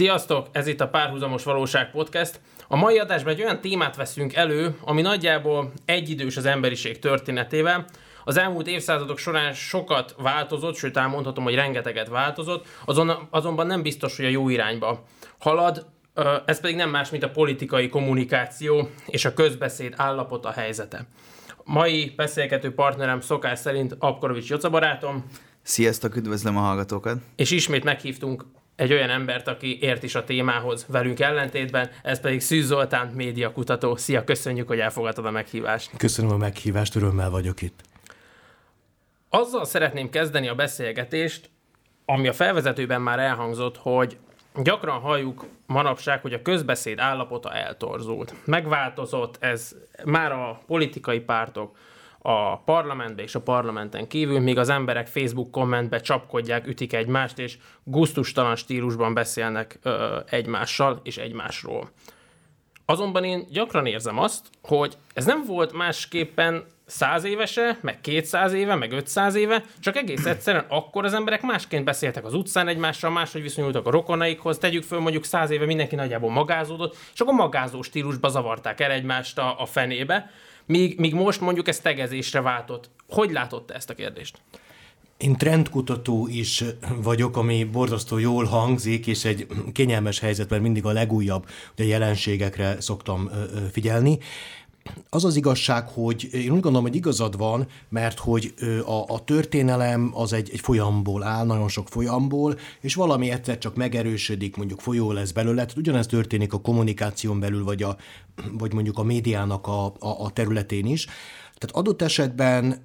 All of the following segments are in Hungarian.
Sziasztok! Ez itt a Párhuzamos Valóság Podcast. A mai adásban egy olyan témát veszünk elő, ami nagyjából egyidős az emberiség történetével. Az elmúlt évszázadok során sokat változott, sőt elmondhatom, hogy rengeteget változott, azon, azonban nem biztos, hogy a jó irányba halad. Ez pedig nem más, mint a politikai kommunikáció és a közbeszéd állapota helyzete. Mai beszélgető partnerem szokás szerint Apkorovics Joca barátom. Sziasztok, üdvözlöm a hallgatókat! És ismét meghívtunk egy olyan embert, aki ért is a témához velünk ellentétben, ez pedig Szűz Zoltán, médiakutató. Szia, köszönjük, hogy elfogadtad a meghívást. Köszönöm a meghívást, örömmel vagyok itt. Azzal szeretném kezdeni a beszélgetést, ami a felvezetőben már elhangzott, hogy gyakran halljuk manapság, hogy a közbeszéd állapota eltorzult. Megváltozott, ez már a politikai pártok, a parlamentbe és a parlamenten kívül, míg az emberek Facebook kommentbe csapkodják, ütik egymást, és guztustalan stílusban beszélnek ö, egymással és egymásról. Azonban én gyakran érzem azt, hogy ez nem volt másképpen száz évese, meg 200 éve, meg 500 éve, csak egész egyszerűen akkor az emberek másként beszéltek az utcán egymással, máshogy viszonyultak a rokonaikhoz, tegyük föl mondjuk száz éve mindenki nagyjából magázódott, és akkor magázó stílusba zavarták el egymást a, a fenébe, míg, míg most mondjuk ez tegezésre váltott. Hogy látott ezt a kérdést? Én trendkutató is vagyok, ami borzasztó jól hangzik, és egy kényelmes helyzetben mindig a legújabb ugye, jelenségekre szoktam figyelni. Az az igazság, hogy én úgy gondolom, hogy igazad van, mert hogy a, a történelem az egy, egy folyamból áll, nagyon sok folyamból, és valami egyszer csak megerősödik, mondjuk folyó lesz belőle. Tehát ugyanez történik a kommunikáción belül, vagy, a, vagy mondjuk a médiának a, a, a területén is. Tehát adott esetben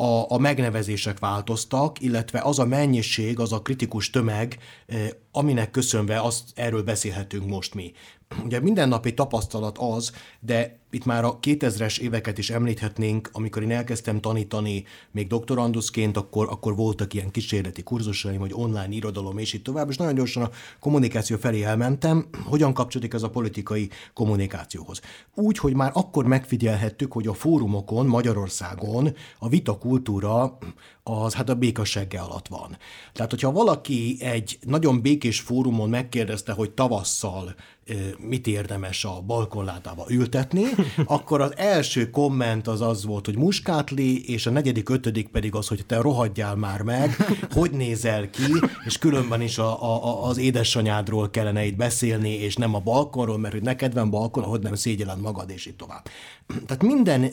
a, a megnevezések változtak, illetve az a mennyiség, az a kritikus tömeg, aminek köszönve azt erről beszélhetünk most mi. Ugye mindennapi tapasztalat az, de itt már a 2000-es éveket is említhetnénk, amikor én elkezdtem tanítani még doktoranduszként, akkor, akkor voltak ilyen kísérleti kurzusaim, hogy online irodalom és így tovább, és nagyon gyorsan a kommunikáció felé elmentem, hogyan kapcsolódik ez a politikai kommunikációhoz. Úgy, hogy már akkor megfigyelhettük, hogy a fórumokon Magyarországon a vita kultúra az hát a békasegge alatt van. Tehát, hogyha valaki egy nagyon békés fórumon megkérdezte, hogy tavasszal mit érdemes a balkonlátába ültetni, akkor az első komment az az volt, hogy muskátli, és a negyedik, ötödik pedig az, hogy te rohadjál már meg, hogy nézel ki, és különben is a, a, az édesanyádról kellene itt beszélni, és nem a balkonról, mert hogy neked van balkon, ahogy nem szégyeled magad, és így tovább. Tehát minden e,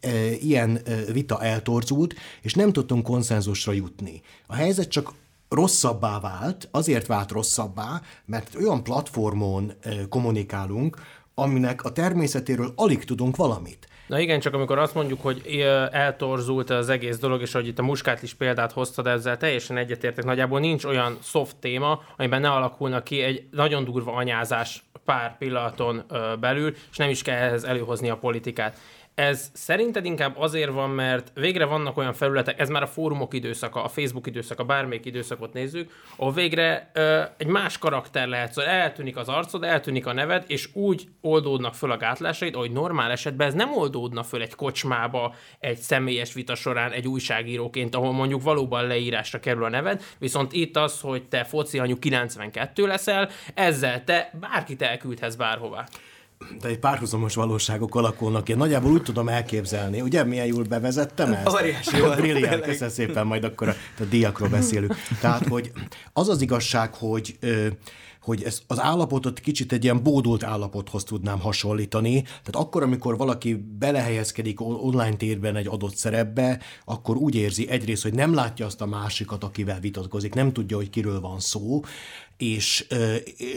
e, ilyen vita eltorzult, és nem tudtunk konszenzusra jutni. A helyzet csak rosszabbá vált, azért vált rosszabbá, mert olyan platformon kommunikálunk, aminek a természetéről alig tudunk valamit. Na igen, csak amikor azt mondjuk, hogy eltorzult az egész dolog, és hogy itt a muskátlis példát hoztad, ezzel teljesen egyetértek. Nagyjából nincs olyan soft téma, amiben ne alakulna ki egy nagyon durva anyázás pár pillanaton belül, és nem is kell ehhez előhozni a politikát. Ez szerinted inkább azért van, mert végre vannak olyan felületek, ez már a fórumok időszaka, a Facebook időszaka, bármelyik időszakot nézzük, ahol végre ö, egy más karakter lehet, szóval eltűnik az arcod, eltűnik a neved, és úgy oldódnak föl a gátlásaid, ahogy normál esetben ez nem oldódna föl egy kocsmába, egy személyes vita során, egy újságíróként, ahol mondjuk valóban leírásra kerül a neved, viszont itt az, hogy te foci anyu 92 leszel, ezzel te bárkit elküldhetsz bárhová de egy párhuzamos valóságok alakulnak. Én nagyjából úgy tudom elképzelni. Ugye milyen jól bevezettem ezt? Óriási jól. Brilliant, köszönöm szépen, majd akkor a, a díjakról beszélünk. Tehát, hogy az az igazság, hogy ö, hogy ez az állapotot kicsit egy ilyen bódult állapothoz tudnám hasonlítani. Tehát akkor, amikor valaki belehelyezkedik online térben egy adott szerepbe, akkor úgy érzi egyrészt, hogy nem látja azt a másikat, akivel vitatkozik, nem tudja, hogy kiről van szó, és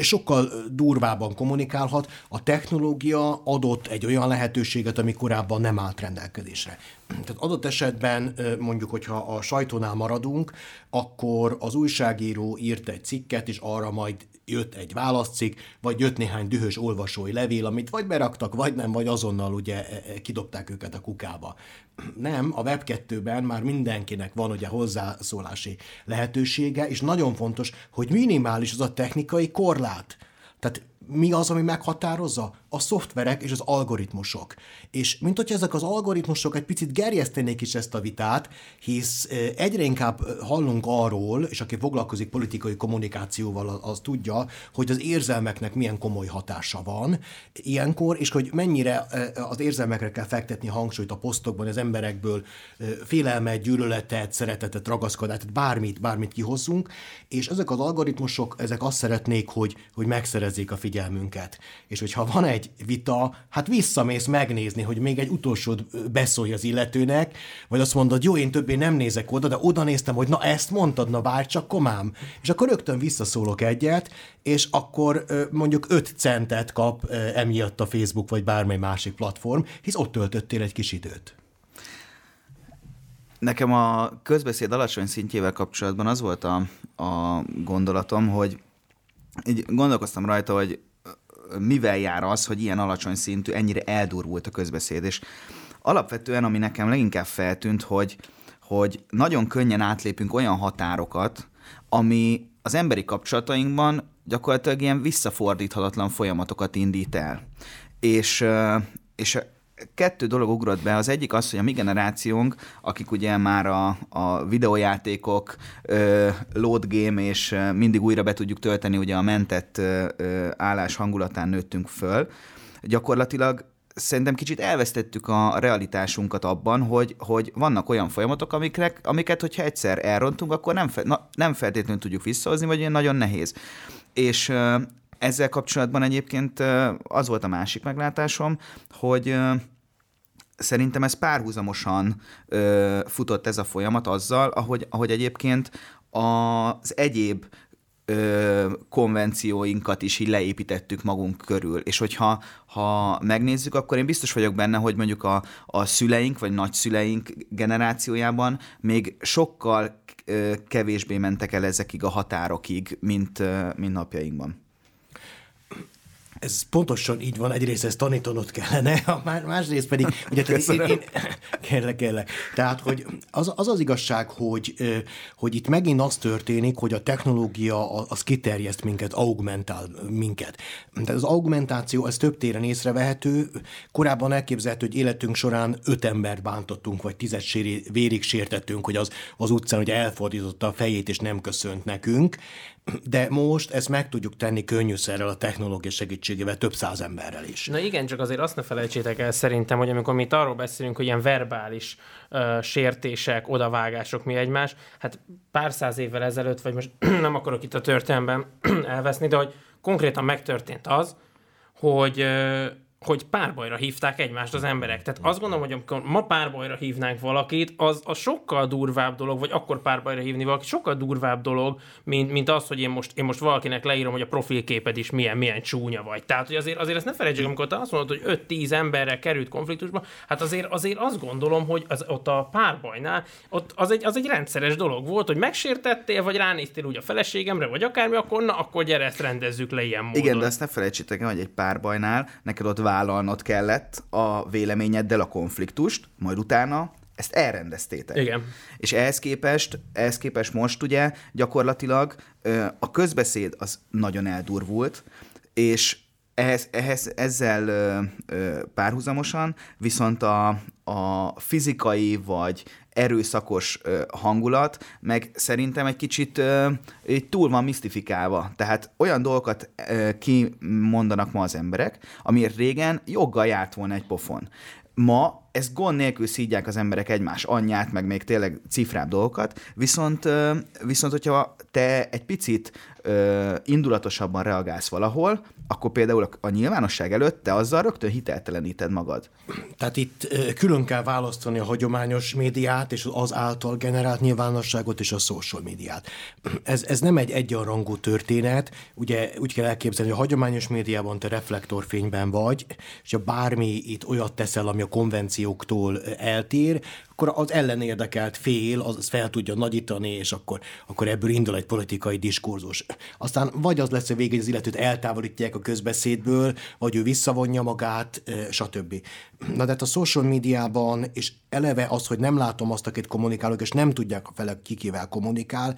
sokkal durvábban kommunikálhat. A technológia adott egy olyan lehetőséget, ami korábban nem állt rendelkezésre. Tehát adott esetben mondjuk, hogyha a sajtónál maradunk, akkor az újságíró írt egy cikket, és arra majd jött egy válaszcikk, vagy jött néhány dühös olvasói levél, amit vagy beraktak, vagy nem, vagy azonnal ugye e, e, kidobták őket a kukába. Nem, a Web2-ben már mindenkinek van ugye hozzászólási lehetősége, és nagyon fontos, hogy minimális az a technikai korlát. Tehát mi az, ami meghatározza? A szoftverek és az algoritmusok. És mint hogyha ezek az algoritmusok egy picit gerjesztenék is ezt a vitát, hisz egyre inkább hallunk arról, és aki foglalkozik politikai kommunikációval, az tudja, hogy az érzelmeknek milyen komoly hatása van ilyenkor, és hogy mennyire az érzelmekre kell fektetni hangsúlyt a posztokban, az emberekből félelmet, gyűlöletet, szeretetet, ragaszkodást, bármit, bármit kihozzunk, és ezek az algoritmusok, ezek azt szeretnék, hogy, hogy megszerezzék a figyelmünket. És hogyha van egy vita, hát visszamész megnézni, hogy még egy utolsót beszólj az illetőnek, vagy azt mondod, jó, én többé nem nézek oda, de oda néztem, hogy na ezt mondtad, na bár csak komám. És akkor rögtön visszaszólok egyet, és akkor mondjuk 5 centet kap emiatt a Facebook vagy bármely másik platform, hisz ott töltöttél egy kis időt. Nekem a közbeszéd alacsony szintjével kapcsolatban az volt a, a gondolatom, hogy így gondolkoztam rajta, hogy mivel jár az, hogy ilyen alacsony szintű, ennyire eldurvult a közbeszéd, és alapvetően, ami nekem leginkább feltűnt, hogy, hogy nagyon könnyen átlépünk olyan határokat, ami az emberi kapcsolatainkban gyakorlatilag ilyen visszafordíthatatlan folyamatokat indít el. És, és kettő dolog ugrott be. Az egyik az, hogy a mi generációnk, akik ugye már a, a videójátékok, ö, load game, és mindig újra be tudjuk tölteni ugye a mentett ö, állás hangulatán nőttünk föl, gyakorlatilag szerintem kicsit elvesztettük a realitásunkat abban, hogy, hogy vannak olyan folyamatok, amikre, amiket, hogyha egyszer elrontunk, akkor nem, fe, na, nem feltétlenül tudjuk visszahozni, vagy nagyon nehéz. És ezzel kapcsolatban egyébként az volt a másik meglátásom, hogy szerintem ez párhuzamosan futott ez a folyamat azzal, ahogy, ahogy egyébként az egyéb konvencióinkat is így leépítettük magunk körül. És hogyha ha megnézzük, akkor én biztos vagyok benne, hogy mondjuk a, a szüleink vagy nagyszüleink generációjában még sokkal kevésbé mentek el ezekig a határokig, mint, ö, mint napjainkban. Ez pontosan így van, egyrészt ezt tanítanod kellene, a másrészt pedig, ugye, tehát én, én, kérlek, kérlek. Tehát, hogy az, az az igazság, hogy, hogy itt megint az történik, hogy a technológia az kiterjeszt minket, augmentál minket. Tehát az augmentáció, ez több téren észrevehető. Korábban elképzelhető, hogy életünk során öt embert bántottunk, vagy tizet séri, vérig sértettünk, hogy az, az utcán hogy elfordította a fejét, és nem köszönt nekünk de most ezt meg tudjuk tenni könnyűszerrel a technológia segítségével több száz emberrel is. Na igen, csak azért azt ne felejtsétek el szerintem, hogy amikor mi itt arról beszélünk, hogy ilyen verbális uh, sértések, odavágások mi egymás, hát pár száz évvel ezelőtt, vagy most nem akarok itt a történelemben elveszni, de hogy konkrétan megtörtént az, hogy uh, hogy párbajra hívták egymást az emberek. Tehát azt gondolom, hogy amikor ma párbajra hívnánk valakit, az a sokkal durvább dolog, vagy akkor párbajra hívni valakit, sokkal durvább dolog, mint, mint az, hogy én most, én most valakinek leírom, hogy a profilképed is milyen, milyen csúnya vagy. Tehát, hogy azért, azért ezt ne felejtsük, amikor te azt mondod, hogy 5-10 emberre került konfliktusba, hát azért, azért azt gondolom, hogy az, ott a párbajnál, ott az egy, az egy rendszeres dolog volt, hogy megsértettél, vagy ránéztél úgy a feleségemre, vagy akármi, akkor na, akkor gyere, ezt rendezzük le ilyen módon. Igen, de azt ne felejtsétek el, hogy egy párbajnál neked ott vállalnod kellett a véleményeddel a konfliktust, majd utána ezt elrendeztétek. Igen. És ehhez képest, ehhez képest most ugye gyakorlatilag a közbeszéd az nagyon eldurvult, és ehhez, ehhez ezzel ö, ö, párhuzamosan viszont a, a fizikai vagy erőszakos hangulat, meg szerintem egy kicsit túl van misztifikálva. Tehát olyan dolgokat kimondanak ma az emberek, amiért régen joggal járt volna egy pofon. Ma ezt gond nélkül szídják az emberek egymás anyját, meg még tényleg cifrább dolgokat, viszont, viszont hogyha te egy picit indulatosabban reagálsz valahol, akkor például a nyilvánosság előtt te azzal rögtön hitelteleníted magad. Tehát itt külön kell választani a hagyományos médiát és az által generált nyilvánosságot és a social médiát. Ez, ez nem egy egyenrangú történet, ugye úgy kell elképzelni, hogy a hagyományos médiában te reflektorfényben vagy, és ha bármi itt olyat teszel, ami a konvencióktól eltér, akkor az ellenérdekelt fél az fel tudja nagyítani, és akkor, akkor ebből indul egy politikai diskurzus. Aztán vagy az lesz a vége, hogy az illetőt eltávolítják a közbeszédből, vagy ő visszavonja magát, stb. Na de hát a social médiában, és eleve az, hogy nem látom azt, akit kommunikálok, és nem tudják a felek kikivel kommunikál,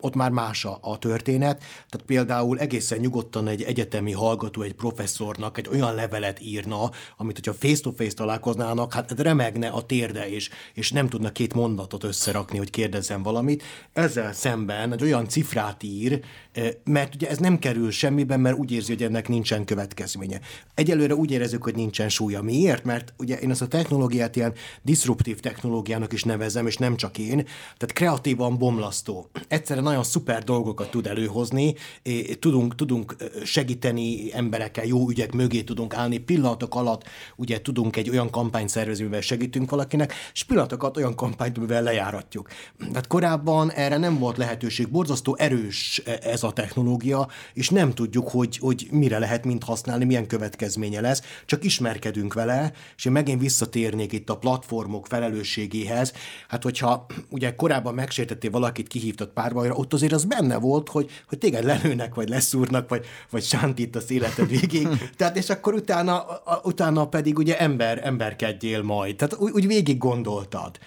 ott már más a, a történet. Tehát például egészen nyugodtan egy egyetemi hallgató, egy professzornak egy olyan levelet írna, amit hogyha face-to-face találkoznának, hát remegne a térde, és, és nem tudna két mondatot összerakni, hogy kérdezzen valamit. Ezzel szemben egy olyan cifrát ír, eh, mert ugye ez nem kerül semmiben, mert úgy érzi, hogy ennek nincsen következménye. Egyelőre úgy érezzük, hogy nincsen súlya. Miért? Mert ugye én ezt a technológiát ilyen disruptív technológiának is nevezem, és nem csak én, tehát kreatívan bomlasztó. Egyszerűen nagyon szuper dolgokat tud előhozni, tudunk, tudunk segíteni emberekkel, jó ügyek mögé tudunk állni, pillanatok alatt ugye tudunk egy olyan kampányt szervezni, segítünk valakinek, és pillanatokat olyan kampányt, mivel lejáratjuk. Tehát korábban erre nem volt lehetőség, borzasztó erős e, ez a technológia, és nem tudjuk, hogy, hogy mire lehet mint használni, milyen következménye lesz, csak ismerkedünk vele, és én megint visszatérnék itt a platformok felelősségéhez. Hát, hogyha ugye korábban megsértettél valakit, kihívtad párbajra, ott azért az benne volt, hogy, hogy téged lelőnek, vagy leszúrnak, vagy, vagy sántítasz életed végig. Tehát, és akkor utána, utána pedig ugye ember, emberkedjél majd. Tehát úgy, úgy végig gondoltad.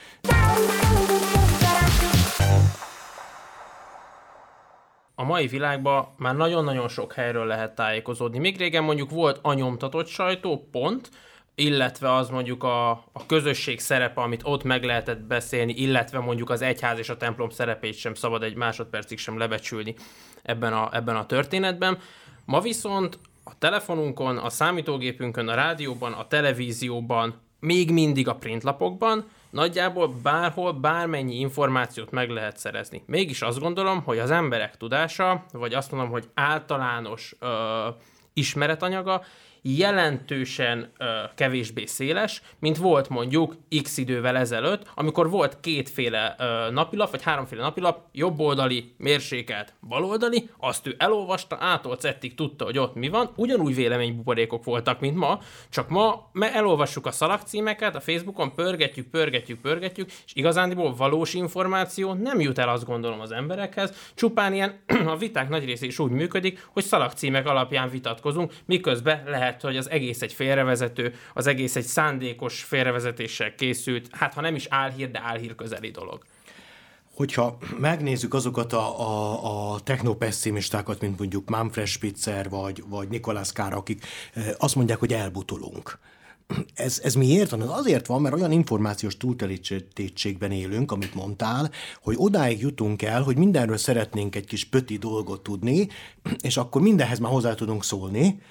a mai világban már nagyon-nagyon sok helyről lehet tájékozódni. Még régen mondjuk volt a nyomtatott sajtó, pont, illetve az mondjuk a, a közösség szerepe, amit ott meg lehetett beszélni, illetve mondjuk az egyház és a templom szerepét sem szabad egy másodpercig sem lebecsülni ebben a, ebben a történetben. Ma viszont a telefonunkon, a számítógépünkön, a rádióban, a televízióban, még mindig a printlapokban, nagyjából bárhol bármennyi információt meg lehet szerezni. Mégis azt gondolom, hogy az emberek tudása, vagy azt mondom, hogy általános ö, ismeretanyaga jelentősen ö, kevésbé széles, mint volt mondjuk x idővel ezelőtt, amikor volt kétféle ö, napilap, vagy háromféle napilap, jobboldali, mérsékelt, baloldali, azt ő elolvasta, ától cettig tudta, hogy ott mi van, ugyanúgy véleménybuborékok voltak, mint ma, csak ma me elolvassuk a szalagcímeket, a Facebookon pörgetjük, pörgetjük, pörgetjük, és igazándiból valós információ nem jut el azt gondolom az emberekhez, csupán ilyen a viták nagy része is úgy működik, hogy szalagcímek alapján vitatkozunk, miközben lehet lehet, hogy az egész egy félrevezető, az egész egy szándékos félrevezetéssel készült, hát ha nem is álhír, de álhír közeli dolog. Hogyha megnézzük azokat a, a, a technopesszimistákat, mint mondjuk Manfred Spitzer vagy, vagy Nikolás Kár, akik eh, azt mondják, hogy elbutulunk. Ez, ez miért van? Ez azért van, mert olyan információs túltelítettségben élünk, amit mondtál, hogy odáig jutunk el, hogy mindenről szeretnénk egy kis pöti dolgot tudni, és akkor mindenhez már hozzá tudunk szólni,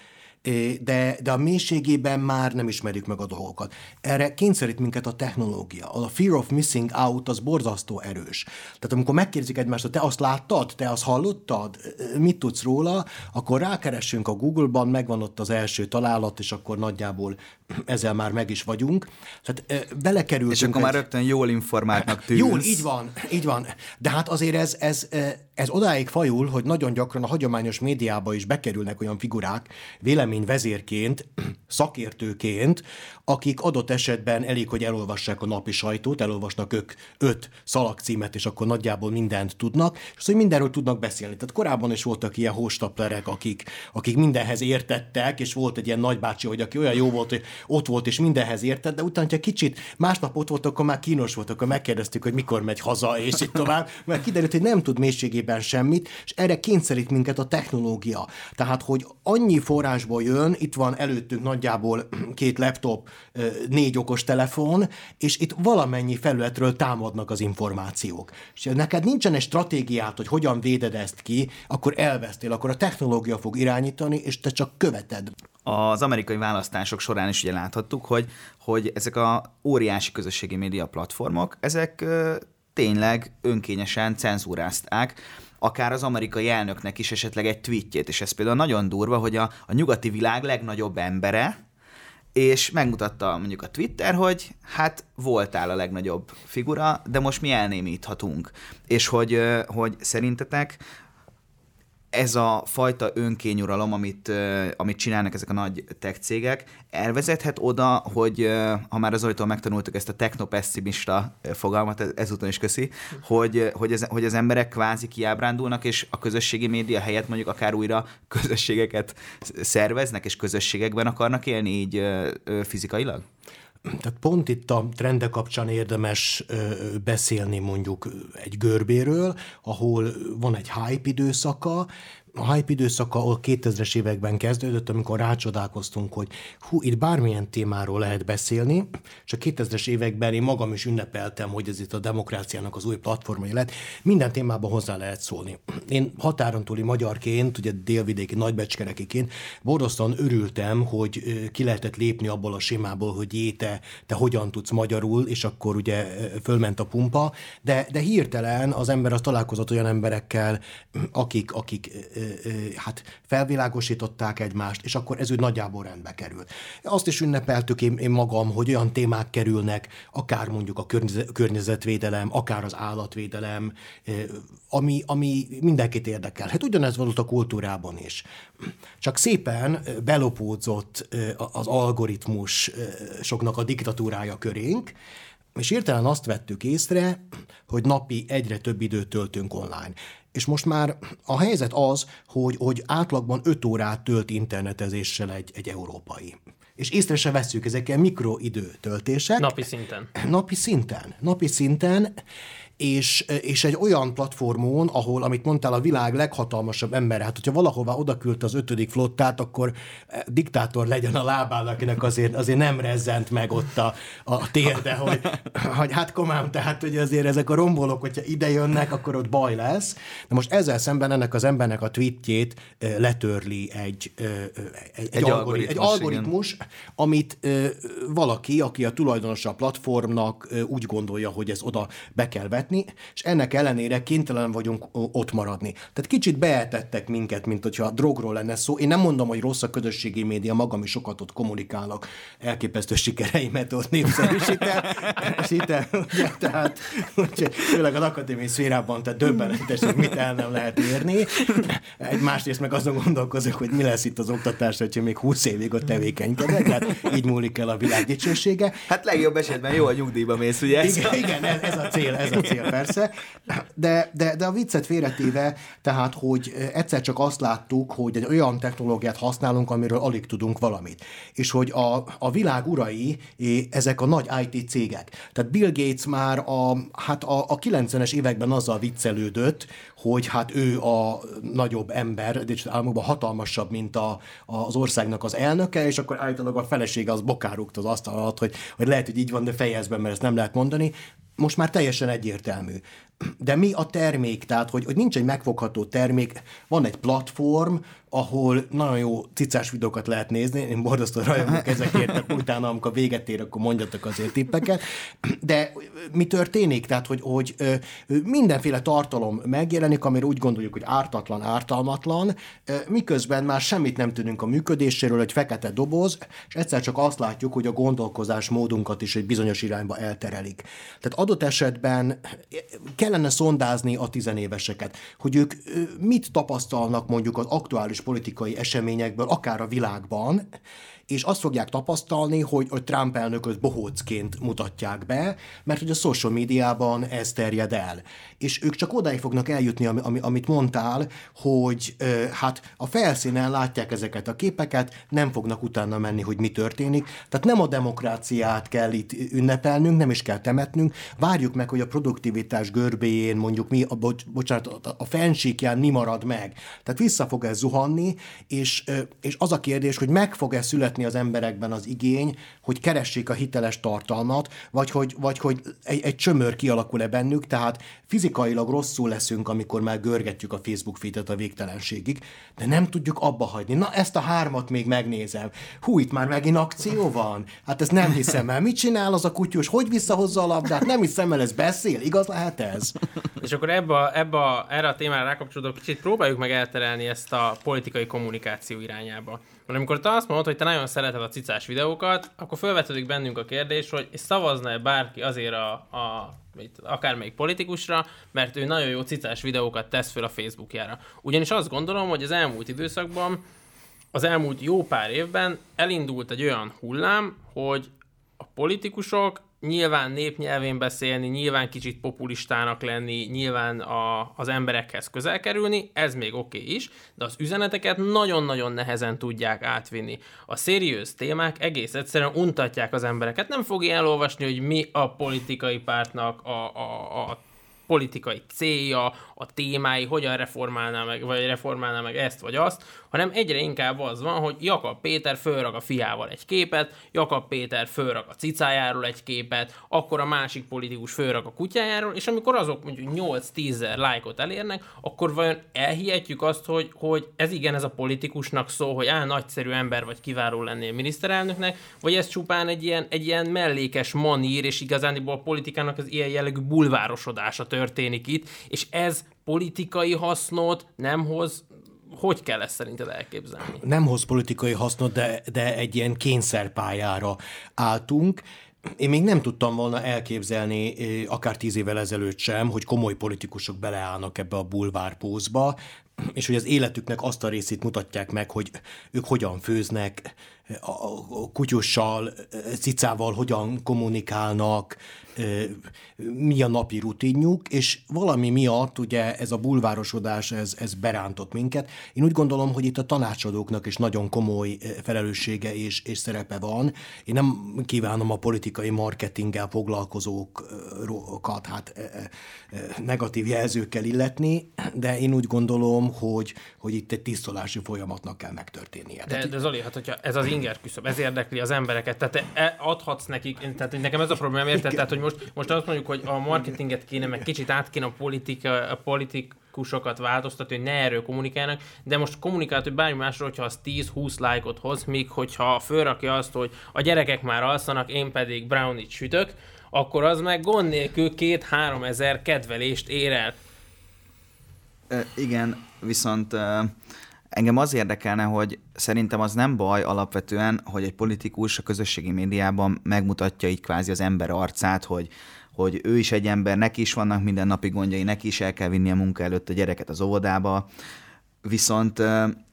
de, de a mélységében már nem ismerjük meg a dolgokat. Erre kényszerít minket a technológia. A fear of missing out az borzasztó erős. Tehát amikor megkérdezik egymást, te azt láttad, te azt hallottad, mit tudsz róla, akkor rákeressünk a Google-ban, megvan ott az első találat, és akkor nagyjából ezzel már meg is vagyunk. Tehát belekerültünk. És akkor egy... már rögtön jól informáltnak tűnsz. Jól, így van, így van. De hát azért ez, ez, ez odáig fajul, hogy nagyon gyakran a hagyományos médiába is bekerülnek olyan figurák, véleményvezérként, szakértőként, akik adott esetben elég, hogy elolvassák a napi sajtót, elolvasnak ők öt szalagcímet, és akkor nagyjából mindent tudnak, és hogy mindenről tudnak beszélni. Tehát korábban is voltak ilyen hóstaplerek, akik, akik mindenhez értettek, és volt egy ilyen nagybácsi, hogy aki olyan jó volt, hogy ott volt, és mindenhez értett, de utána, ha kicsit másnap ott volt, akkor már kínos volt, akkor megkérdeztük, hogy mikor megy haza, és így tovább, mert kiderült, hogy nem tud mélységében semmit, és erre kényszerít minket a technológia. Tehát, hogy annyi forrásból jön, itt van előttünk nagyjából két laptop, négy okos telefon, és itt valamennyi felületről támadnak az információk. És neked nincsen egy stratégiát, hogy hogyan véded ezt ki, akkor elvesztél, akkor a technológia fog irányítani, és te csak követed az amerikai választások során is ugye láthattuk, hogy, hogy ezek a óriási közösségi média platformok, ezek tényleg önkényesen cenzúrázták akár az amerikai elnöknek is esetleg egy tweetjét, és ez például nagyon durva, hogy a, a nyugati világ legnagyobb embere, és megmutatta mondjuk a Twitter, hogy hát voltál a legnagyobb figura, de most mi elnémíthatunk. És hogy, hogy szerintetek ez a fajta önkényuralom, amit, amit csinálnak ezek a nagy tech cégek, elvezethet oda, hogy ha már az Olitól megtanultuk ezt a technopessimista fogalmat, ezúton is köszi, hogy, hogy, ez, hogy az emberek kvázi kiábrándulnak, és a közösségi média helyett mondjuk akár újra közösségeket szerveznek, és közösségekben akarnak élni így fizikailag? Tehát pont itt a trende kapcsán érdemes beszélni mondjuk egy görbéről, ahol van egy hype időszaka, a hype időszaka, ahol 2000-es években kezdődött, amikor rácsodálkoztunk, hogy hú, itt bármilyen témáról lehet beszélni, és a 2000-es években én magam is ünnepeltem, hogy ez itt a demokráciának az új platformai lett, minden témában hozzá lehet szólni. Én határon túli magyarként, ugye délvidéki nagybecskerekiként borzasztóan örültem, hogy ki lehetett lépni abból a sémából, hogy jé, te, te hogyan tudsz magyarul, és akkor ugye fölment a pumpa, de, de hirtelen az ember az találkozott olyan emberekkel, akik, akik hát felvilágosították egymást, és akkor ez úgy nagyjából rendbe került. Azt is ünnepeltük én, én magam, hogy olyan témák kerülnek, akár mondjuk a környezetvédelem, akár az állatvédelem, ami, ami mindenkit érdekel. Hát ugyanez volt a kultúrában is. Csak szépen belopódzott az algoritmus soknak a diktatúrája körénk, és hirtelen azt vettük észre, hogy napi egyre több időt töltünk online. És most már a helyzet az, hogy, hogy átlagban 5 órát tölt internetezéssel egy, egy európai. És észre se veszük, ezek ilyen mikroidőtöltések. Napi szinten. Napi szinten. Napi szinten, és, és egy olyan platformon, ahol, amit mondtál, a világ leghatalmasabb ember, hát hogyha valahova odaküldte az ötödik flottát, akkor eh, diktátor legyen a lábán, akinek azért, azért nem rezzent meg ott a, a térde, hogy, hogy hát komám, tehát hogy azért ezek a rombolók, hogyha ide jönnek, akkor ott baj lesz. De most ezzel szemben ennek az embernek a tweetjét eh, letörli egy, eh, egy, egy, egy, algoritmus, egy algoritmus amit valaki, aki a tulajdonosa a platformnak úgy gondolja, hogy ez oda be kell vetni, szeretni, és ennek ellenére kénytelen vagyunk ott maradni. Tehát kicsit beeltettek minket, mint hogyha drogról lenne szó. Én nem mondom, hogy rossz a közösségi média, magam is sokat ott kommunikálok, elképesztő sikereimet ott népszerűsítem, itt, ugye, tehát úgyhogy, főleg az akadémiai szférában, tehát döbbenetes, hogy mit el nem lehet érni. Egy másrészt meg azon gondolkozok, hogy mi lesz itt az oktatás, hogyha még 20 évig ott tevékenykedek, hát így múlik el a világ dicsősége. Hát legjobb esetben jó a nyugdíjba mész, ugye? Igen, igen ez, ez a cél, ez a cél cél persze, de, de, de a viccet félretéve, tehát, hogy egyszer csak azt láttuk, hogy egy olyan technológiát használunk, amiről alig tudunk valamit. És hogy a, a világ urai, ezek a nagy IT cégek. Tehát Bill Gates már a, hát a, a 90-es években azzal viccelődött, hogy hát ő a nagyobb ember, és álmokban hatalmasabb, mint a, az országnak az elnöke, és akkor állítólag a felesége az bokárúgt az asztal alatt, hogy, hogy lehet, hogy így van, de fejezben, mert ezt nem lehet mondani most már teljesen egyértelmű. De mi a termék? Tehát, hogy, hogy nincs egy megfogható termék, van egy platform, ahol nagyon jó cicás videókat lehet nézni, én borzasztó rajongok ezekért, utána, amikor véget ér, akkor mondjatok azért tippeket, de mi történik? Tehát, hogy, hogy mindenféle tartalom megjelenik, amire úgy gondoljuk, hogy ártatlan, ártalmatlan, miközben már semmit nem tudunk a működéséről, egy fekete doboz, és egyszer csak azt látjuk, hogy a gondolkozás módunkat is egy bizonyos irányba elterelik. Tehát adott esetben kellene szondázni a tizenéveseket, hogy ők mit tapasztalnak mondjuk az aktuális politikai eseményekből, akár a világban, és azt fogják tapasztalni, hogy, hogy Trump elnököt bohócként mutatják be, mert hogy a social médiában ez terjed el. És ők csak odáig fognak eljutni, ami, amit mondtál, hogy hát a felszínen látják ezeket a képeket, nem fognak utána menni, hogy mi történik. Tehát nem a demokráciát kell itt ünnepelnünk, nem is kell temetnünk, várjuk meg, hogy a produktivitás görbéjén mondjuk mi, a, bocs, bocsánat, a fensíkján mi marad meg. Tehát vissza fog ez zuhanni, és, és az a kérdés, hogy meg fog-e születni születni az emberekben az igény, hogy keressék a hiteles tartalmat, vagy hogy, vagy hogy egy, egy csömör kialakul-e bennük, tehát fizikailag rosszul leszünk, amikor már görgetjük a Facebook feedet a végtelenségig, de nem tudjuk abba hagyni. Na, ezt a hármat még megnézem. Hú, itt már megint akció van? Hát ezt nem hiszem el. Mit csinál az a kutyus? Hogy visszahozza a labdát? Nem hiszem el, ez beszél? Igaz lehet ez? És akkor ebbe, ebbe, erre a témára rákapcsolódó kicsit próbáljuk meg elterelni ezt a politikai kommunikáció irányába. Mert amikor te azt mondod, hogy te nagyon szereted a cicás videókat, akkor felvetődik bennünk a kérdés, hogy szavazna-e bárki azért a, a akármelyik politikusra, mert ő nagyon jó cicás videókat tesz föl a Facebookjára. Ugyanis azt gondolom, hogy az elmúlt időszakban, az elmúlt jó pár évben elindult egy olyan hullám, hogy a politikusok nyilván népnyelvén beszélni, nyilván kicsit populistának lenni, nyilván a, az emberekhez közel kerülni, ez még oké okay is, de az üzeneteket nagyon-nagyon nehezen tudják átvinni. A szériőz témák egész egyszerűen untatják az embereket. Nem fogja elolvasni, hogy mi a politikai pártnak a, a, a politikai célja, a témái, hogyan reformálná meg, vagy reformálná meg ezt vagy azt, hanem egyre inkább az van, hogy Jakab Péter fölrak a fiával egy képet, Jakab Péter fölrak a cicájáról egy képet, akkor a másik politikus fölrak a kutyájáról, és amikor azok mondjuk 8-10 lájkot elérnek, akkor vajon elhihetjük azt, hogy, hogy ez igen, ez a politikusnak szó, hogy á, nagyszerű ember vagy kiváló lennél miniszterelnöknek, vagy ez csupán egy ilyen, egy ilyen mellékes manír, és igazán a politikának az ilyen jellegű bulvárosodása történik itt, és ez politikai hasznot nem hoz hogy kell ezt szerinted elképzelni? Nem hoz politikai hasznot, de, de egy ilyen kényszerpályára álltunk. Én még nem tudtam volna elképzelni, akár tíz évvel ezelőtt sem, hogy komoly politikusok beleállnak ebbe a bulvárpózba, és hogy az életüknek azt a részét mutatják meg, hogy ők hogyan főznek, a kutyussal, cicával hogyan kommunikálnak, mi a napi rutinjuk, és valami miatt ugye ez a bulvárosodás, ez, ez berántott minket. Én úgy gondolom, hogy itt a tanácsadóknak is nagyon komoly felelőssége és, és szerepe van. Én nem kívánom a politikai marketinggel foglalkozókat hát negatív jelzőkkel illetni, de én úgy gondolom, hogy, hogy itt egy tisztolási folyamatnak kell megtörténnie. De, de Zoli, hát hogyha ez az inger küszöb, ez érdekli az embereket, tehát te adhatsz nekik, tehát nekem ez a probléma, érted? Tehát, hogy most, most azt mondjuk, hogy a marketinget kéne, meg kicsit át kéne a, politika, a politikusokat változtatni, hogy ne erről kommunikálnak, de most kommunikált, hogy bármi másról, hogyha az 10-20 lájkot hoz, míg hogyha fölrakja azt, hogy a gyerekek már alszanak, én pedig brownie sütök, akkor az meg gond nélkül két-három ezer kedvelést ér el. E, igen, viszont Engem az érdekelne, hogy szerintem az nem baj alapvetően, hogy egy politikus a közösségi médiában megmutatja így kvázi az ember arcát, hogy, hogy ő is egy ember, neki is vannak mindennapi gondjai, neki is el kell vinni a munka előtt a gyereket az óvodába, Viszont,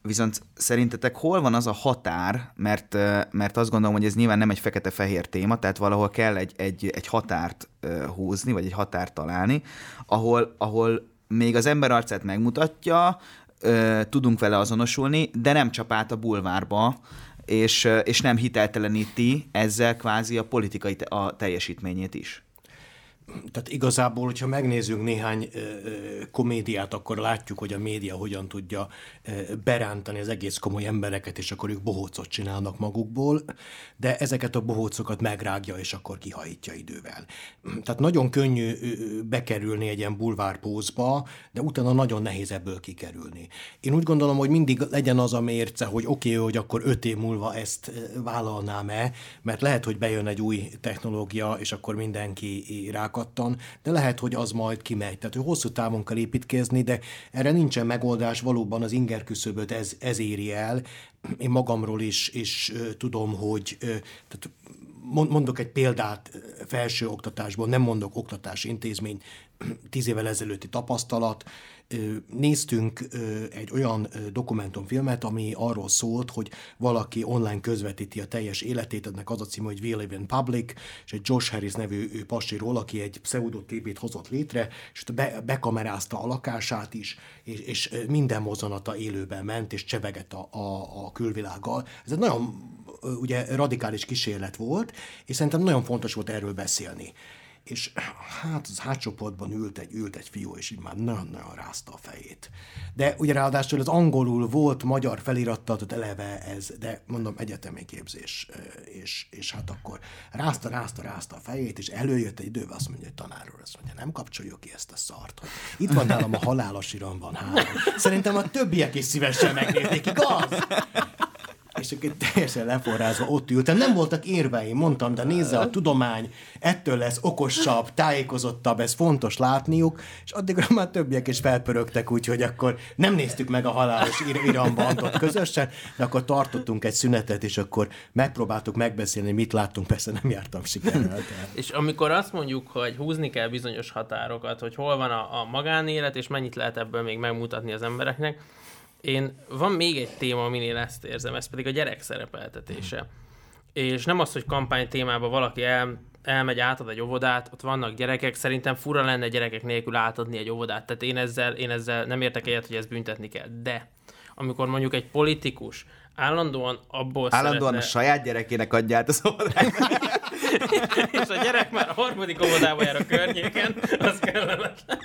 viszont szerintetek hol van az a határ, mert, mert azt gondolom, hogy ez nyilván nem egy fekete-fehér téma, tehát valahol kell egy, egy, egy határt húzni, vagy egy határt találni, ahol, ahol még az ember arcát megmutatja, ö, tudunk vele azonosulni, de nem csap át a bulvárba, és, és nem hitelteleníti ezzel kvázi a politikai te- a teljesítményét is tehát igazából, hogyha megnézzünk néhány komédiát, akkor látjuk, hogy a média hogyan tudja berántani az egész komoly embereket, és akkor ők bohócot csinálnak magukból, de ezeket a bohócokat megrágja, és akkor kihajítja idővel. Tehát nagyon könnyű bekerülni egy ilyen bulvárpózba, de utána nagyon nehéz ebből kikerülni. Én úgy gondolom, hogy mindig legyen az a mérce, hogy oké, okay, hogy akkor öt év múlva ezt vállalnám-e, mert lehet, hogy bejön egy új technológia, és akkor mindenki rákat elakadtan, de lehet, hogy az majd kimegy. Tehát, hogy hosszú távon kell építkezni, de erre nincsen megoldás, valóban az inger küszöböt ez, ez éri el. Én magamról is, is tudom, hogy tehát mondok egy példát felső oktatásból, nem mondok oktatási intézmény, tíz évvel ezelőtti tapasztalat, néztünk egy olyan dokumentumfilmet, ami arról szólt, hogy valaki online közvetíti a teljes életét, ennek az a cím, hogy We Live in Public, és egy Josh Harris nevű pasiról, aki egy pseudotépét hozott létre, és be, bekamerázta a lakását is, és, és minden mozzanata élőben ment, és csevegett a, a, a külvilággal. Ez egy nagyon ugye radikális kísérlet volt, és szerintem nagyon fontos volt erről beszélni és hát az hátcsoportban ült egy, ült egy fiú, és így már nagyon-nagyon rázta a fejét. De ugye ráadásul az angolul volt magyar felirattatott eleve ez, de mondom egyetemi képzés, és, és hát akkor rázta, rázta, rázta a fejét, és előjött egy idővel azt mondja, hogy tanár úr, azt mondja, nem kapcsoljuk ki ezt a szart. Itt van nálam a halálos iramban három. Szerintem a többiek is szívesen megnéznék, igaz? És akkor teljesen leforrázva ott ültem. Nem voltak érveim, mondtam, de nézze a tudomány, ettől lesz okosabb, tájékozottabb, ez fontos látniuk, és addigra már többiek is felpörögtek, úgyhogy akkor nem néztük meg a halálos ir- irambantot közösen, de akkor tartottunk egy szünetet, és akkor megpróbáltuk megbeszélni, mit láttunk, persze nem jártam sikerrel. És amikor azt mondjuk, hogy húzni kell bizonyos határokat, hogy hol van a, a magánélet, és mennyit lehet ebből még megmutatni az embereknek, én, van még egy téma, aminél ezt érzem, ez pedig a gyerek szerepeltetése. És nem az, hogy kampány témában valaki el, elmegy, átad egy óvodát, ott vannak gyerekek, szerintem fura lenne gyerekek nélkül átadni egy óvodát, tehát én ezzel, én ezzel nem értek egyet, hogy ezt büntetni kell. De amikor mondjuk egy politikus állandóan abból Állandóan szeretne... a saját gyerekének adja át az óvodát. és a gyerek már a harmadik óvodába jár a környéken, az kellemetlen.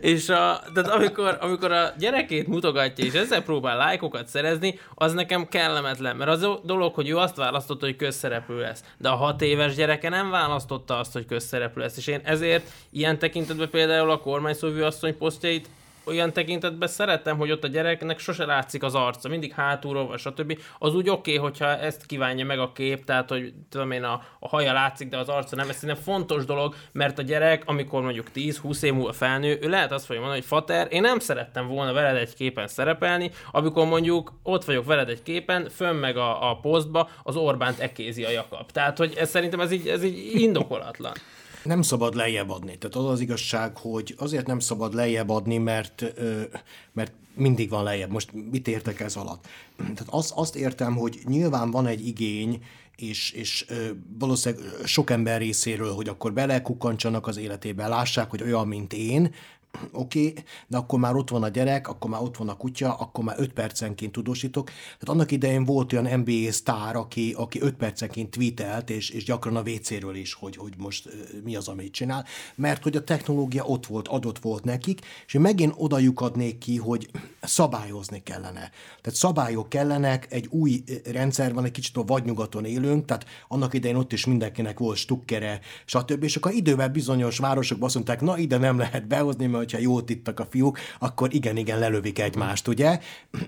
És a, tehát amikor, amikor a gyerekét mutogatja, és ezzel próbál lájkokat szerezni, az nekem kellemetlen, mert az a dolog, hogy ő azt választotta, hogy közszereplő lesz. De a hat éves gyereke nem választotta azt, hogy közszereplő lesz, és én ezért ilyen tekintetben például a kormányszóvő asszony posztjait olyan tekintetben szeretem, hogy ott a gyereknek sose látszik az arca, mindig hátulról, vagy stb. Az úgy oké, okay, hogyha ezt kívánja meg a kép, tehát hogy tudom én, a, a haja látszik, de az arca nem. Ez szerintem fontos dolog, mert a gyerek, amikor mondjuk 10-20 év múlva felnő, ő lehet azt fogja mondani, hogy Fater, én nem szerettem volna veled egy képen szerepelni, amikor mondjuk ott vagyok veled egy képen, fönn meg a, a posztba az Orbánt ekézi a Jakab. Tehát, hogy ez szerintem ez így, ez így indokolatlan nem szabad lejjebb adni. Tehát az az igazság, hogy azért nem szabad lejjebb adni, mert, mert mindig van lejjebb. Most mit értek ez alatt? Tehát azt, azt értem, hogy nyilván van egy igény, és, és valószínűleg sok ember részéről, hogy akkor belekukancsanak az életébe, lássák, hogy olyan, mint én, oké, okay, de akkor már ott van a gyerek, akkor már ott van a kutya, akkor már 5 percenként tudósítok. Tehát annak idején volt olyan NBA sztár, aki, aki 5 percenként tweetelt, és, és gyakran a WC-ről is, hogy, hogy most mi az, amit csinál, mert hogy a technológia ott volt, adott volt nekik, és én megint oda lyukadnék ki, hogy szabályozni kellene. Tehát szabályok kellenek, egy új rendszer van, egy kicsit a vadnyugaton élünk, tehát annak idején ott is mindenkinek volt stukkere, stb. És akkor idővel bizonyos városokban azt mondták, na ide nem lehet behozni, mert hogyha jót ittak a fiúk, akkor igen, igen, lelövik egymást, ugye?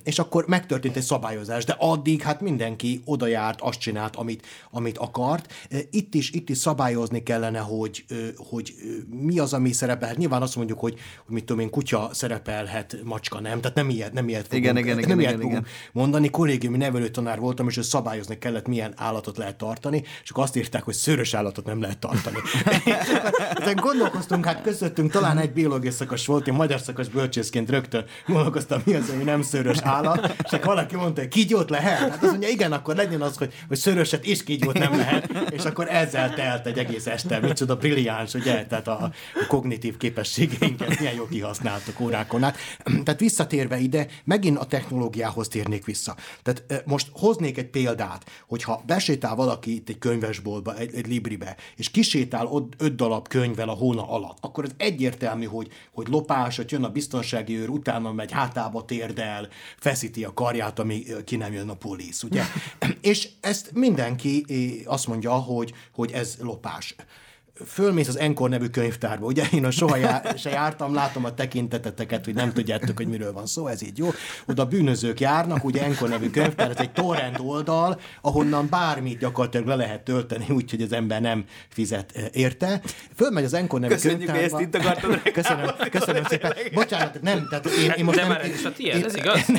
És akkor megtörtént egy szabályozás, de addig hát mindenki oda járt, azt csinált, amit, amit akart. Itt is, itt is szabályozni kellene, hogy, hogy mi az, ami szerepel. Hát nyilván azt mondjuk, hogy, hogy mit tudom én, kutya szerepelhet, macska nem, tehát nem ilyet, nem ilyet fogunk, igen, igen, igen, nem igen, ilyet igen, fogunk mondani. Kollégiumi nevelőtanár voltam, és ő szabályozni kellett, milyen állatot lehet tartani, és akkor azt írták, hogy szőrös állatot nem lehet tartani. Ezen gondolkoztunk, hát közöttünk talán egy biológiai szakos volt, én magyar szakos bölcsészként rögtön gondolkoztam, mi az, ami nem szőrös állat, és akkor valaki mondta, hogy kígyót lehet? Hát azt mondja, igen, akkor legyen az, hogy, hogy szőröset és kígyót nem lehet, és akkor ezzel telt egy egész este, micsoda brilliáns, ugye, tehát a, a kognitív képességeinket milyen jól kihasználtuk órákon át. Tehát visszatérve ide, megint a technológiához térnék vissza. Tehát most hoznék egy példát, hogyha besétál valaki itt egy könyvesboltba, egy, egy libribe, és kisétál ott öt darab könyvvel a hóna alatt, akkor ez egyértelmű, hogy, hogy lopás, hogy jön a biztonsági őr, utána megy hátába térdel, feszíti a karját, ami ki nem jön a polisz, ugye? És ezt mindenki azt mondja, hogy, hogy ez lopás fölmész az Enkor nevű könyvtárba, ugye én a soha já, se jártam, látom a tekinteteteket, hogy nem tudjátok, hogy miről van szó, ez így jó. Oda bűnözők járnak, ugye Enkor nevű könyvtár, ez egy torrent oldal, ahonnan bármit gyakorlatilag le lehet tölteni, úgyhogy az ember nem fizet érte. Fölmegy az Enkor nevű Köszönjük, könyvtárba. hogy ezt itt akartad Köszönöm, köszönöm szépen. Bocsánat, nem, tehát én, én most De nem... már ez is a tiéd, ez igaz?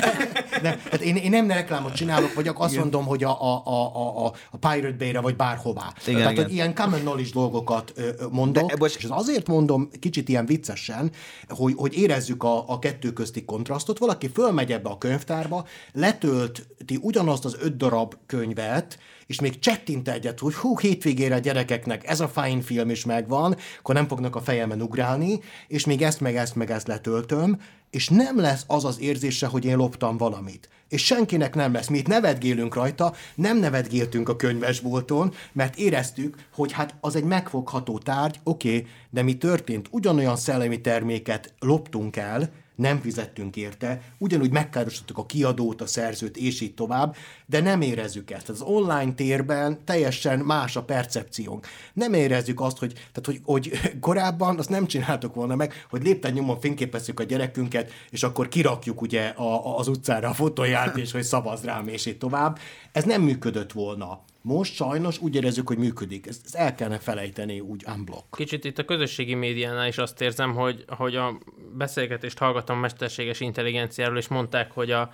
Nem, tehát én, én nem reklámot csinálok, vagy azt mondom, hogy a, a, a, a, a Pirate Bay-re, vagy bárhová. Igen, tehát, igen. hogy ilyen common knowledge dolgokat ö, mondok, De, bocs- és azért mondom kicsit ilyen viccesen, hogy, hogy érezzük a, a kettő közti kontrasztot. Valaki fölmegy ebbe a könyvtárba, letölti ugyanazt az öt darab könyvet, és még csettint egyet, hogy hú, hétvégére a gyerekeknek ez a fine film is megvan, akkor nem fognak a fejemen ugrálni, és még ezt, meg ezt, meg ezt letöltöm, és nem lesz az az érzése, hogy én loptam valamit. És senkinek nem lesz. Mi itt nevetgélünk rajta, nem nevetgéltünk a könyvesbolton, mert éreztük, hogy hát az egy megfogható tárgy, oké, okay, de mi történt? Ugyanolyan szellemi terméket loptunk el, nem fizettünk érte, ugyanúgy megkárosítottuk a kiadót, a szerzőt, és így tovább, de nem érezzük ezt. Az online térben teljesen más a percepciónk. Nem érezzük azt, hogy, tehát, hogy, hogy korábban azt nem csináltok volna meg, hogy lépten nyomon fényképezzük a gyerekünket, és akkor kirakjuk ugye a, a, az utcára a fotóját, és hogy szavaz rám, és így tovább. Ez nem működött volna. Most sajnos úgy érezzük, hogy működik. Ezt, ezt el kellene felejteni úgy unblock. Kicsit itt a közösségi médiánál is azt érzem, hogy, hogy a beszélgetést hallgatom mesterséges intelligenciáról, és mondták, hogy a,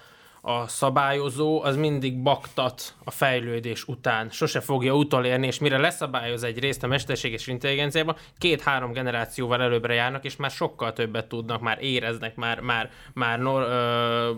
a szabályozó az mindig baktat a fejlődés után, sose fogja utolérni, és mire leszabályoz egy részt a mesterséges intelligenciában, két-három generációval előbbre járnak, és már sokkal többet tudnak, már éreznek, már, már, már nor, ö,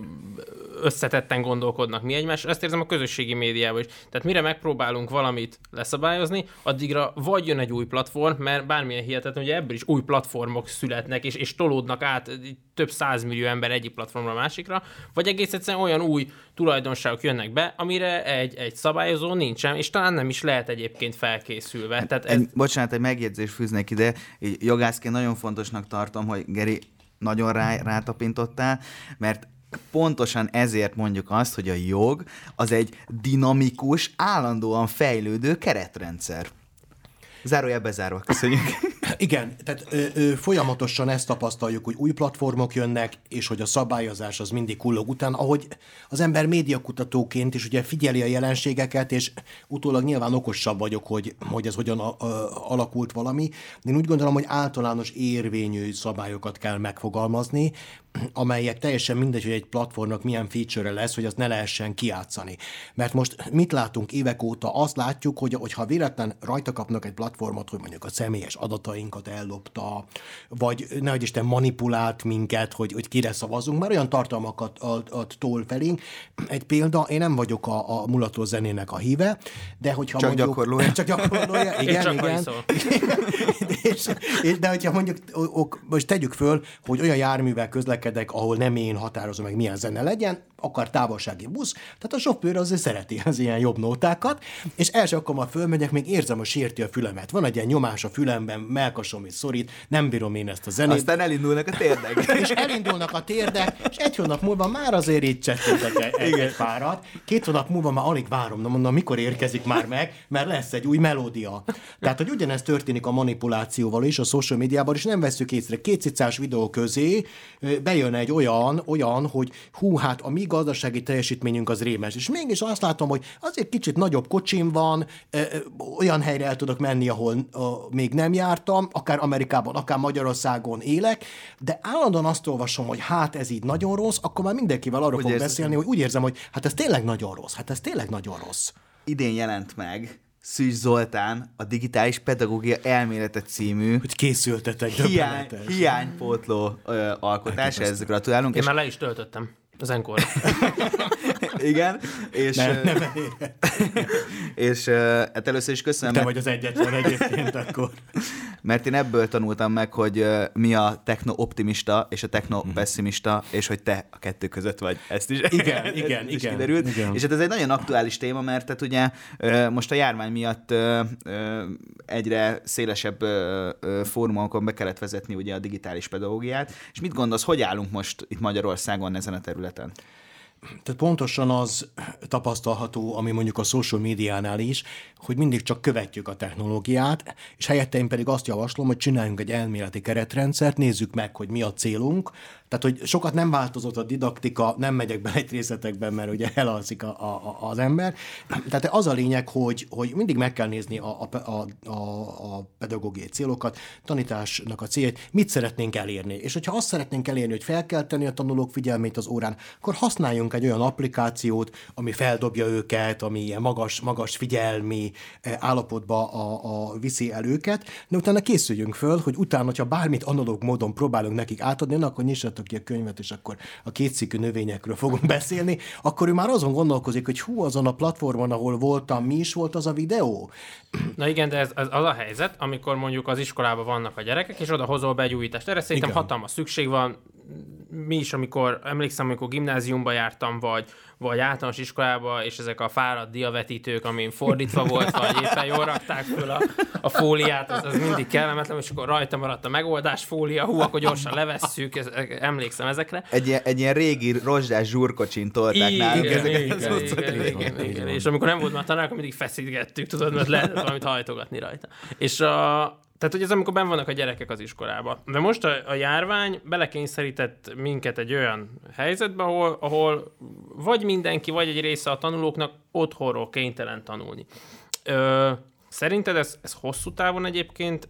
összetetten gondolkodnak mi egymás. Ezt érzem a közösségi médiában is. Tehát mire megpróbálunk valamit leszabályozni, addigra vagy jön egy új platform, mert bármilyen hihetetlen, hogy ebből is új platformok születnek, és, és tolódnak át több százmillió ember egyik platformra a másikra, vagy egész egyszerűen olyan új tulajdonságok jönnek be, amire egy, egy szabályozó nincsen, és talán nem is lehet egyébként felkészülve. Tehát ez... Egy, bocsánat, egy megjegyzés fűznék ide. Jogászként nagyon fontosnak tartom, hogy Geri nagyon rá, rátapintottál, mert pontosan ezért mondjuk azt, hogy a jog az egy dinamikus, állandóan fejlődő keretrendszer. Zárójel bezárva, köszönjük. Igen, tehát ö, ö, folyamatosan ezt tapasztaljuk, hogy új platformok jönnek, és hogy a szabályozás az mindig kullog után, ahogy az ember médiakutatóként is ugye figyeli a jelenségeket, és utólag nyilván okosabb vagyok, hogy, hogy ez hogyan a, a, alakult valami. Én úgy gondolom, hogy általános érvényű szabályokat kell megfogalmazni, amelyek teljesen mindegy, hogy egy platformnak milyen feature lesz, hogy azt ne lehessen kiátszani. Mert most mit látunk évek óta? Azt látjuk, hogy, ha véletlen rajta kapnak egy platformot, hogy mondjuk a személyes adatainkat ellopta, vagy nehogy Isten manipulált minket, hogy, hogy kire szavazunk, mert olyan tartalmakat ad, ad tól felénk. Egy példa, én nem vagyok a, a mulató zenének a híve, de hogyha csak mondjuk... gyakorlója. Csak gyakorlója, igen, csak igen. hajszol. és, és, de hogyha mondjuk, ok, most tegyük föl, hogy olyan járművel közlekedek, ahol nem én határozom meg milyen zene legyen, akar távolsági busz, tehát a sofőr azért szereti az ilyen jobb nótákat, és első alkalommal fölmegyek, még érzem, hogy sérti a fülemet. Van egy ilyen nyomás a fülemben, melkasom is szorít, nem bírom én ezt a zenét. Aztán elindulnak a térdek. és elindulnak a térdek, és egy hónap múlva már azért így csettintek egy, egy, párat. Két hónap múlva már alig várom, na mondom, mikor érkezik már meg, mert lesz egy új melódia. Tehát, hogy ugyanezt történik a manipulációval is, a social médiában, és nem veszük észre. Két videó közé bejön egy olyan, olyan, hogy hú, hát a mi gazdasági teljesítményünk az rémes. És mégis azt látom, hogy azért kicsit nagyobb kocsim van, olyan helyre el tudok menni, ahol még nem jártam, akár Amerikában, akár Magyarországon élek, de állandóan azt olvasom, hogy hát ez így nagyon rossz, akkor már mindenkivel arról Hogy fog érzed? beszélni, hogy úgy érzem, hogy hát ez tényleg nagyon rossz, hát ez tényleg nagyon rossz. Idén jelent meg Szűcs Zoltán a Digitális Pedagógia Elmélete című Hogy készültetek, hiány, hiánypótló ö, alkotás, ehhez gratulálunk. Én És, már le is töltöttem. Zenkor. igen, és, Nem, nem, és hát először is köszönöm, te mert, vagy az egyetlen egyébként akkor. mert én ebből tanultam meg, hogy mi a techno-optimista és a techno-pessimista, és hogy te a kettő között vagy. Ezt is, Igen, ezt igen, is igen, kiderült. igen. És hát ez egy nagyon aktuális téma, mert tehát ugye most a járvány miatt egyre szélesebb fórumokon be kellett vezetni ugye a digitális pedagógiát. És mit gondolsz, hogy állunk most itt Magyarországon ezen a területen? Tehát pontosan az tapasztalható, ami mondjuk a social médiánál is, hogy mindig csak követjük a technológiát, és helyette én pedig azt javaslom, hogy csináljunk egy elméleti keretrendszert, nézzük meg, hogy mi a célunk, tehát, hogy sokat nem változott a didaktika, nem megyek bele egy részletekben, mert ugye elalszik a, a, az ember. Tehát az a lényeg, hogy, hogy mindig meg kell nézni a, a, a, a, pedagógiai célokat, tanításnak a célját, mit szeretnénk elérni. És hogyha azt szeretnénk elérni, hogy felkelteni a tanulók figyelmét az órán, akkor használjunk egy olyan applikációt, ami feldobja őket, ami ilyen magas, magas figyelmi eh, állapotba a, a viszi el őket, de utána készüljünk föl, hogy utána, hogyha bármit analóg módon próbálunk nekik átadni, akkor nyissatok ki a könyvet, és akkor a kétszikű növényekről fogunk beszélni, akkor ő már azon gondolkozik, hogy hú, azon a platformon, ahol voltam, mi is volt az a videó? Na igen, de ez, ez az a helyzet, amikor mondjuk az iskolában vannak a gyerekek, és oda hozol be egy újítást. Erre szerintem Igen. hatalmas szükség van, mi is, amikor emlékszem, amikor gimnáziumba jártam, vagy, vagy általános iskolába, és ezek a fáradt diavetítők, amin fordítva volt, vagy éppen jól rakták föl a, a fóliát, az, az mindig kellemetlen, és akkor rajta maradt a megoldás fólia, hú, akkor gyorsan levesszük, ez, emlékszem ezekre. Egy, ilyen, egy ilyen régi rozsdás zsúrkocsin tolták nálunk. Igen, igen, igen, igen, igen, És amikor nem volt már tanár, akkor mindig feszítgettük, tudod, mert lehetett valamit hajtogatni rajta. És a, tehát, hogy ez amikor ben vannak a gyerekek az iskolába. De most a, a járvány belekényszerített minket egy olyan helyzetbe, ahol, ahol vagy mindenki, vagy egy része a tanulóknak otthonról kénytelen tanulni. Ö, szerinted ez, ez hosszú távon egyébként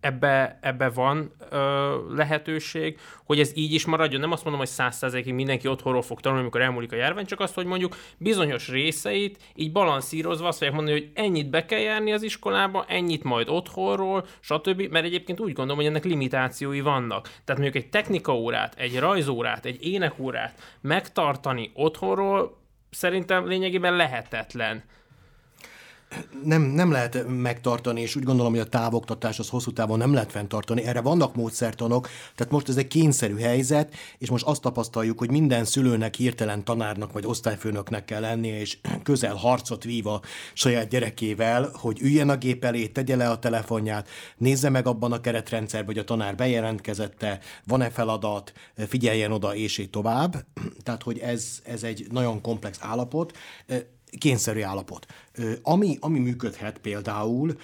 ebbe, ebbe van ö, lehetőség, hogy ez így is maradjon. Nem azt mondom, hogy száz százalékig mindenki otthonról fog tanulni, amikor elmúlik a járvány, csak azt, hogy mondjuk bizonyos részeit így balanszírozva azt fogják mondani, hogy ennyit be kell járni az iskolába, ennyit majd otthonról, stb. Mert egyébként úgy gondolom, hogy ennek limitációi vannak. Tehát mondjuk egy technikaórát, egy rajzórát, egy énekórát megtartani otthonról szerintem lényegében lehetetlen nem, nem lehet megtartani, és úgy gondolom, hogy a távoktatás az hosszú távon nem lehet fenntartani. Erre vannak módszertanok, tehát most ez egy kényszerű helyzet, és most azt tapasztaljuk, hogy minden szülőnek hirtelen tanárnak vagy osztályfőnöknek kell lennie, és közel harcot vív a saját gyerekével, hogy üljen a gép elé, tegye le a telefonját, nézze meg abban a keretrendszerben, hogy a tanár bejelentkezette, van-e feladat, figyeljen oda, és így tovább. Tehát, hogy ez, ez egy nagyon komplex állapot kényszerű állapot. Ami, ami működhet például,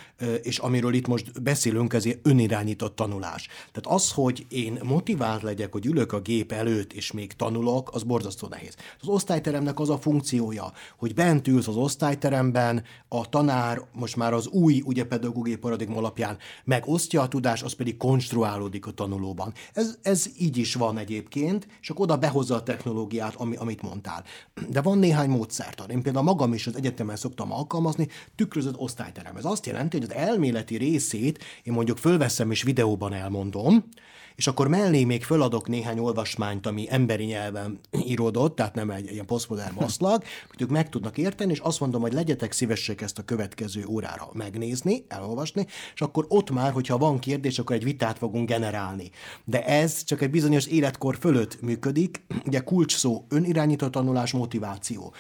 és amiről itt most beszélünk, ez önirányított tanulás. Tehát az, hogy én motivált legyek, hogy ülök a gép előtt, és még tanulok, az borzasztó nehéz. Az osztályteremnek az a funkciója, hogy bent ülsz az osztályteremben, a tanár most már az új ugye pedagógiai paradigma alapján megosztja a tudást, az pedig konstruálódik a tanulóban. Ez, ez így is van egyébként, akkor oda behozza a technológiát, ami, amit mondtál. De van néhány módszertan. Én például magam is az egyetemen szoktam alkalmazni, tükrözött osztályterem. Ez azt jelenti, hogy az elméleti részét én mondjuk fölveszem és videóban elmondom, és akkor mellé még föladok néhány olvasmányt, ami emberi nyelven íródott, tehát nem egy ilyen posztmodern maszlag, hogy ők meg tudnak érteni, és azt mondom, hogy legyetek szívesek ezt a következő órára megnézni, elolvasni, és akkor ott már, hogyha van kérdés, akkor egy vitát fogunk generálni. De ez csak egy bizonyos életkor fölött működik, ugye kulcs szó, önirányító tanulás, motiváció.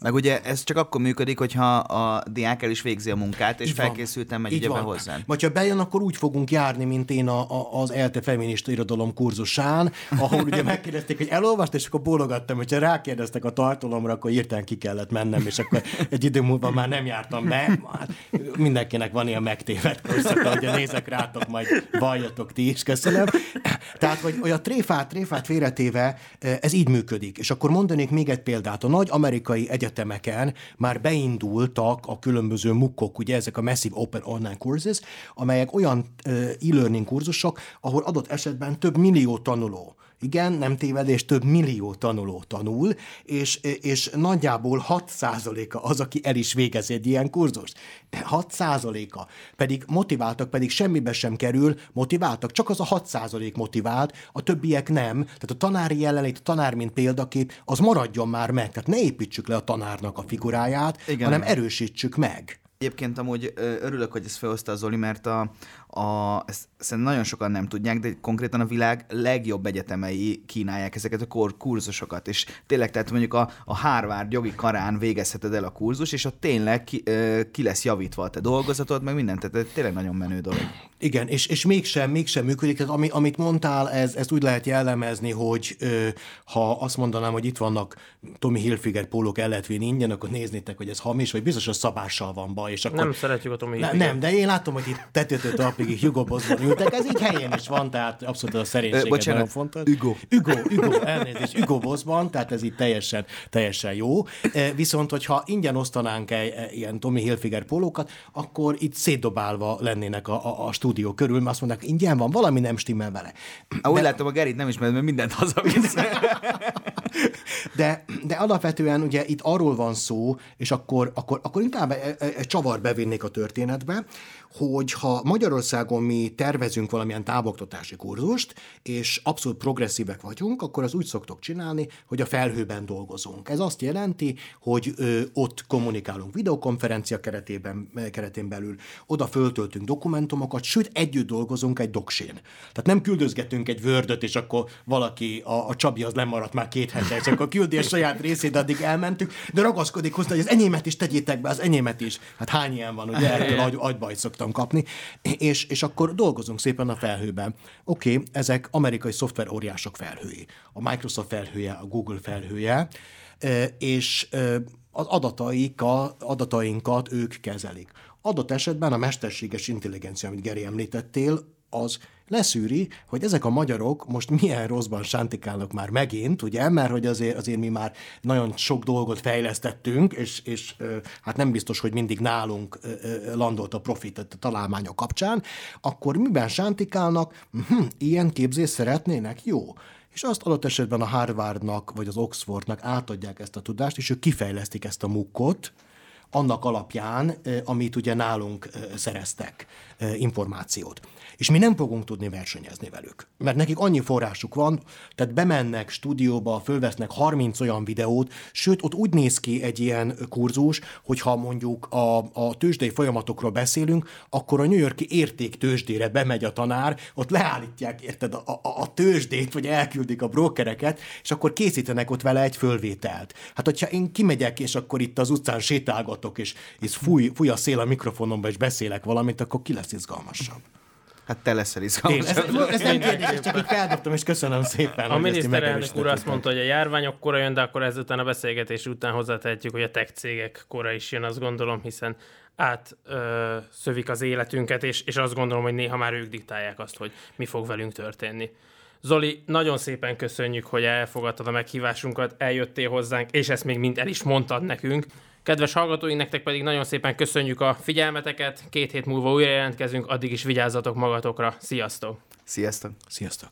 Meg ugye ez csak akkor működik, hogyha a diák el is végzi a munkát, és felkészültem megy ugye hozzá. Vagy ha bejön, akkor úgy fogunk járni, mint én a, a, az ELTE feminista irodalom kurzusán, ahol ugye megkérdezték, hogy elolvast, és akkor bólogattam, hogyha rákérdeztek a tartalomra, akkor írtán ki kellett mennem, és akkor egy idő múlva már nem jártam be. Hát mindenkinek van ilyen megtévedt korszaka, hogy nézek rátok, majd valljatok ti is, köszönöm. Tehát, hogy olyan tréfát, tréfát félretéve ez így működik. És akkor mondanék még egy példát. A nagy amerikai egyetemeken már beindultak a különböző mukkok, ugye ezek a Massive Open Online Courses, amelyek olyan e-learning kurzusok, ahol adott esetben több millió tanuló igen, nem tévedés, több millió tanuló tanul, és, és nagyjából 6%-a az, aki el is végez egy ilyen kurzust. 6%-a. Pedig motiváltak, pedig semmibe sem kerül, motiváltak, csak az a 6% motivált, a többiek nem. Tehát a tanári jelenlét, a tanár, mint példakép, az maradjon már meg. Tehát ne építsük le a tanárnak a figuráját, Igen. hanem erősítsük meg. Egyébként amúgy örülök, hogy ezt felhozta Zoli, mert a, a, ezt szerintem nagyon sokan nem tudják, de konkrétan a világ legjobb egyetemei kínálják ezeket a kor kurzusokat, és tényleg, tehát mondjuk a, a Harvard jogi karán végezheted el a kurzus, és ott tényleg ki, ki lesz javítva a te dolgozatod, meg mindent, tehát tényleg nagyon menő dolog. Igen, és, és mégsem, mégsem működik. Tehát ami, amit mondtál, ez, ezt úgy lehet jellemezni, hogy ö, ha azt mondanám, hogy itt vannak Tommy Hilfiger pólók el lehet vinni ingyen, akkor néznétek, hogy ez hamis, vagy biztos a szabással van baj. És akkor... Nem szeretjük a Tommy Hilfiger. Nem, de én látom, hogy itt tetőtől talpig Hugo Bossban ültek, ez így helyén is van, tehát abszolút a szerénység nagyon fontos. Hugo. Hugo, Hugo, elnézést, Hugo Bossban, tehát ez így teljesen, teljesen jó. Viszont, hogyha ingyen osztanánk egy ilyen Tommy Hilfiger pólókat, akkor itt szétdobálva lennének a, a, a stúdió körül, mert azt mondják, ingyen van, valami nem stimmel vele. Ahogy De... látom, a Gerit nem ismer, mert mindent hazavisz. De, de alapvetően ugye itt arról van szó, és akkor, akkor, akkor inkább egy csavar bevinnék a történetbe, hogy ha Magyarországon mi tervezünk valamilyen távoktatási kurzust, és abszolút progresszívek vagyunk, akkor az úgy szoktok csinálni, hogy a felhőben dolgozunk. Ez azt jelenti, hogy ö, ott kommunikálunk videokonferencia keretében, keretén belül, oda föltöltünk dokumentumokat, sőt együtt dolgozunk egy doksén. Tehát nem küldözgetünk egy word és akkor valaki, a, a Csabi az lemaradt már két hete, és akkor küldi a saját részét, addig elmentük, de ragaszkodik hozzá, hogy az enyémet is tegyétek be, az enyémet is. Hát hány ilyen van, ugye erről agy, agybajt szoktam kapni, és, és akkor dolgozunk szépen a felhőben. Oké, okay, ezek amerikai szoftver óriások felhői. A Microsoft felhője, a Google felhője, és az adatainkat, adatainkat ők kezelik. Adott esetben a mesterséges intelligencia, amit Geri említettél, az leszűri, hogy ezek a magyarok most milyen rosszban sántikálnak már megint, ugye, mert hogy azért, azért mi már nagyon sok dolgot fejlesztettünk, és, és hát nem biztos, hogy mindig nálunk landolt a profit a találmányok kapcsán, akkor miben sántikálnak? Hm, ilyen képzést szeretnének? Jó és azt adott esetben a Harvardnak vagy az Oxfordnak átadják ezt a tudást, és ők kifejlesztik ezt a mukkot, annak alapján, amit ugye nálunk szereztek információt és mi nem fogunk tudni versenyezni velük. Mert nekik annyi forrásuk van, tehát bemennek stúdióba, fölvesznek 30 olyan videót, sőt, ott úgy néz ki egy ilyen kurzus, hogyha mondjuk a, a tőzsdei folyamatokról beszélünk, akkor a New Yorki érték tőzsdére bemegy a tanár, ott leállítják, érted, a, a, a tőzsdét, vagy elküldik a brokereket, és akkor készítenek ott vele egy fölvételt. Hát, hogyha én kimegyek, és akkor itt az utcán sétálgatok, és, és fúj, fúj a szél a mikrofonomba, és beszélek valamit, akkor ki lesz izgalmasabb. Hát te leszel izgalmas. Ez, ez nem kérdés, csak így feldobtam, és köszönöm szépen. A miniszterelnök úr azt mondta, hogy a járványok kora jön, de akkor ezután a beszélgetés után hozzátehetjük, hogy a tech cégek kora is jön, azt gondolom, hiszen átszövik az életünket, és, és azt gondolom, hogy néha már ők diktálják azt, hogy mi fog velünk történni. Zoli, nagyon szépen köszönjük, hogy elfogadtad a meghívásunkat, eljöttél hozzánk, és ezt még mind el is mondtad nekünk. Kedves hallgatóink, nektek pedig nagyon szépen köszönjük a figyelmeteket. Két hét múlva újra jelentkezünk, addig is vigyázzatok magatokra. Sziasztok! Sziasztok! Sziasztok!